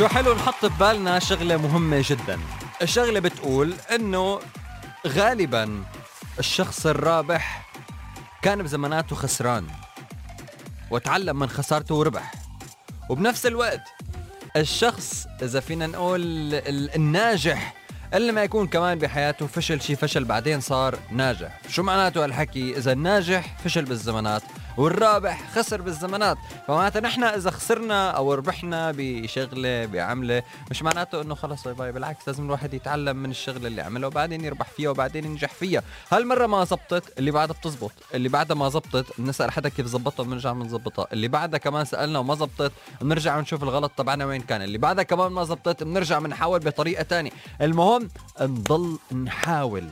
شو حلو نحط ببالنا شغلة مهمة جدا. الشغلة بتقول إنه غالبا الشخص الرابح كان بزماناته خسران وتعلم من خسارته وربح. وبنفس الوقت الشخص إذا فينا نقول الناجح إلا ما يكون كمان بحياته فشل شي فشل بعدين صار ناجح. شو معناته هالحكي؟ إذا الناجح فشل بالزمانات والرابح خسر بالزمانات. فمعناتها نحن إذا خسرنا أو ربحنا بشغلة بعملة مش معناته إنه خلص bye bye بالعكس لازم الواحد يتعلم من الشغلة اللي عملها وبعدين يربح فيها وبعدين ينجح فيها. هالمرة ما زبطت اللي بعدها بتزبط. اللي بعدها ما زبطت بنسال حدا كيف زبطها بنرجع بنظبطها اللي بعدها كمان سألنا وما زبطت بنرجع بنشوف الغلط تبعنا وين كان. اللي بعدها كمان ما زبطت بنرجع بنحاول بطريقة تانية. المهم نضل نحاول.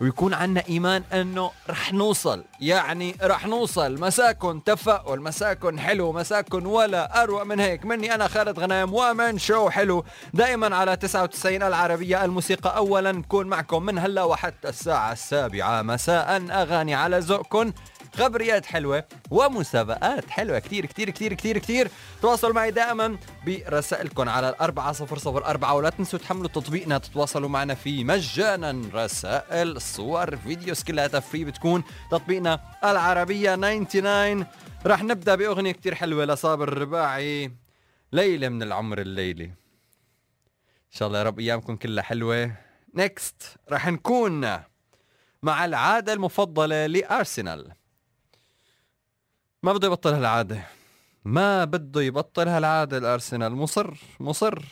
ويكون عنا إيمان أنه رح نوصل. يعني رح نوصل. مساكن تفاؤل مساكن حلو مساكن ولا أروع من هيك. مني أنا خالد غنايم ومن شو حلو. دائما على 99 العربية الموسيقى. أولا نكون معكم من هلا وحتى الساعة السابعة. مساء. أغاني على ذوقكم خبريات حلوة ومسابقات حلوة. كتير كتير كتير كتير كتير. تواصلوا معي دائما برسائلكم على الأربعة صفر صفر أربعة ولا تنسوا تحملوا تطبيقنا. تتواصلوا معنا فيه مجانا. رسائل صور videos كلها free بتكون تطبيقنا العربية 99 رح نبدأ بأغنية كتير حلوة لصابر الرباعي. ليلة من العمر الليلي. إن شاء الله يا رب أيامكم كلها حلوة. نيكست رح نكون مع العادة المفضلة لأرسنال. ما بده يبطل هالعادة. ما بده يبطل هالعادة الأرسنال. مصر مصر.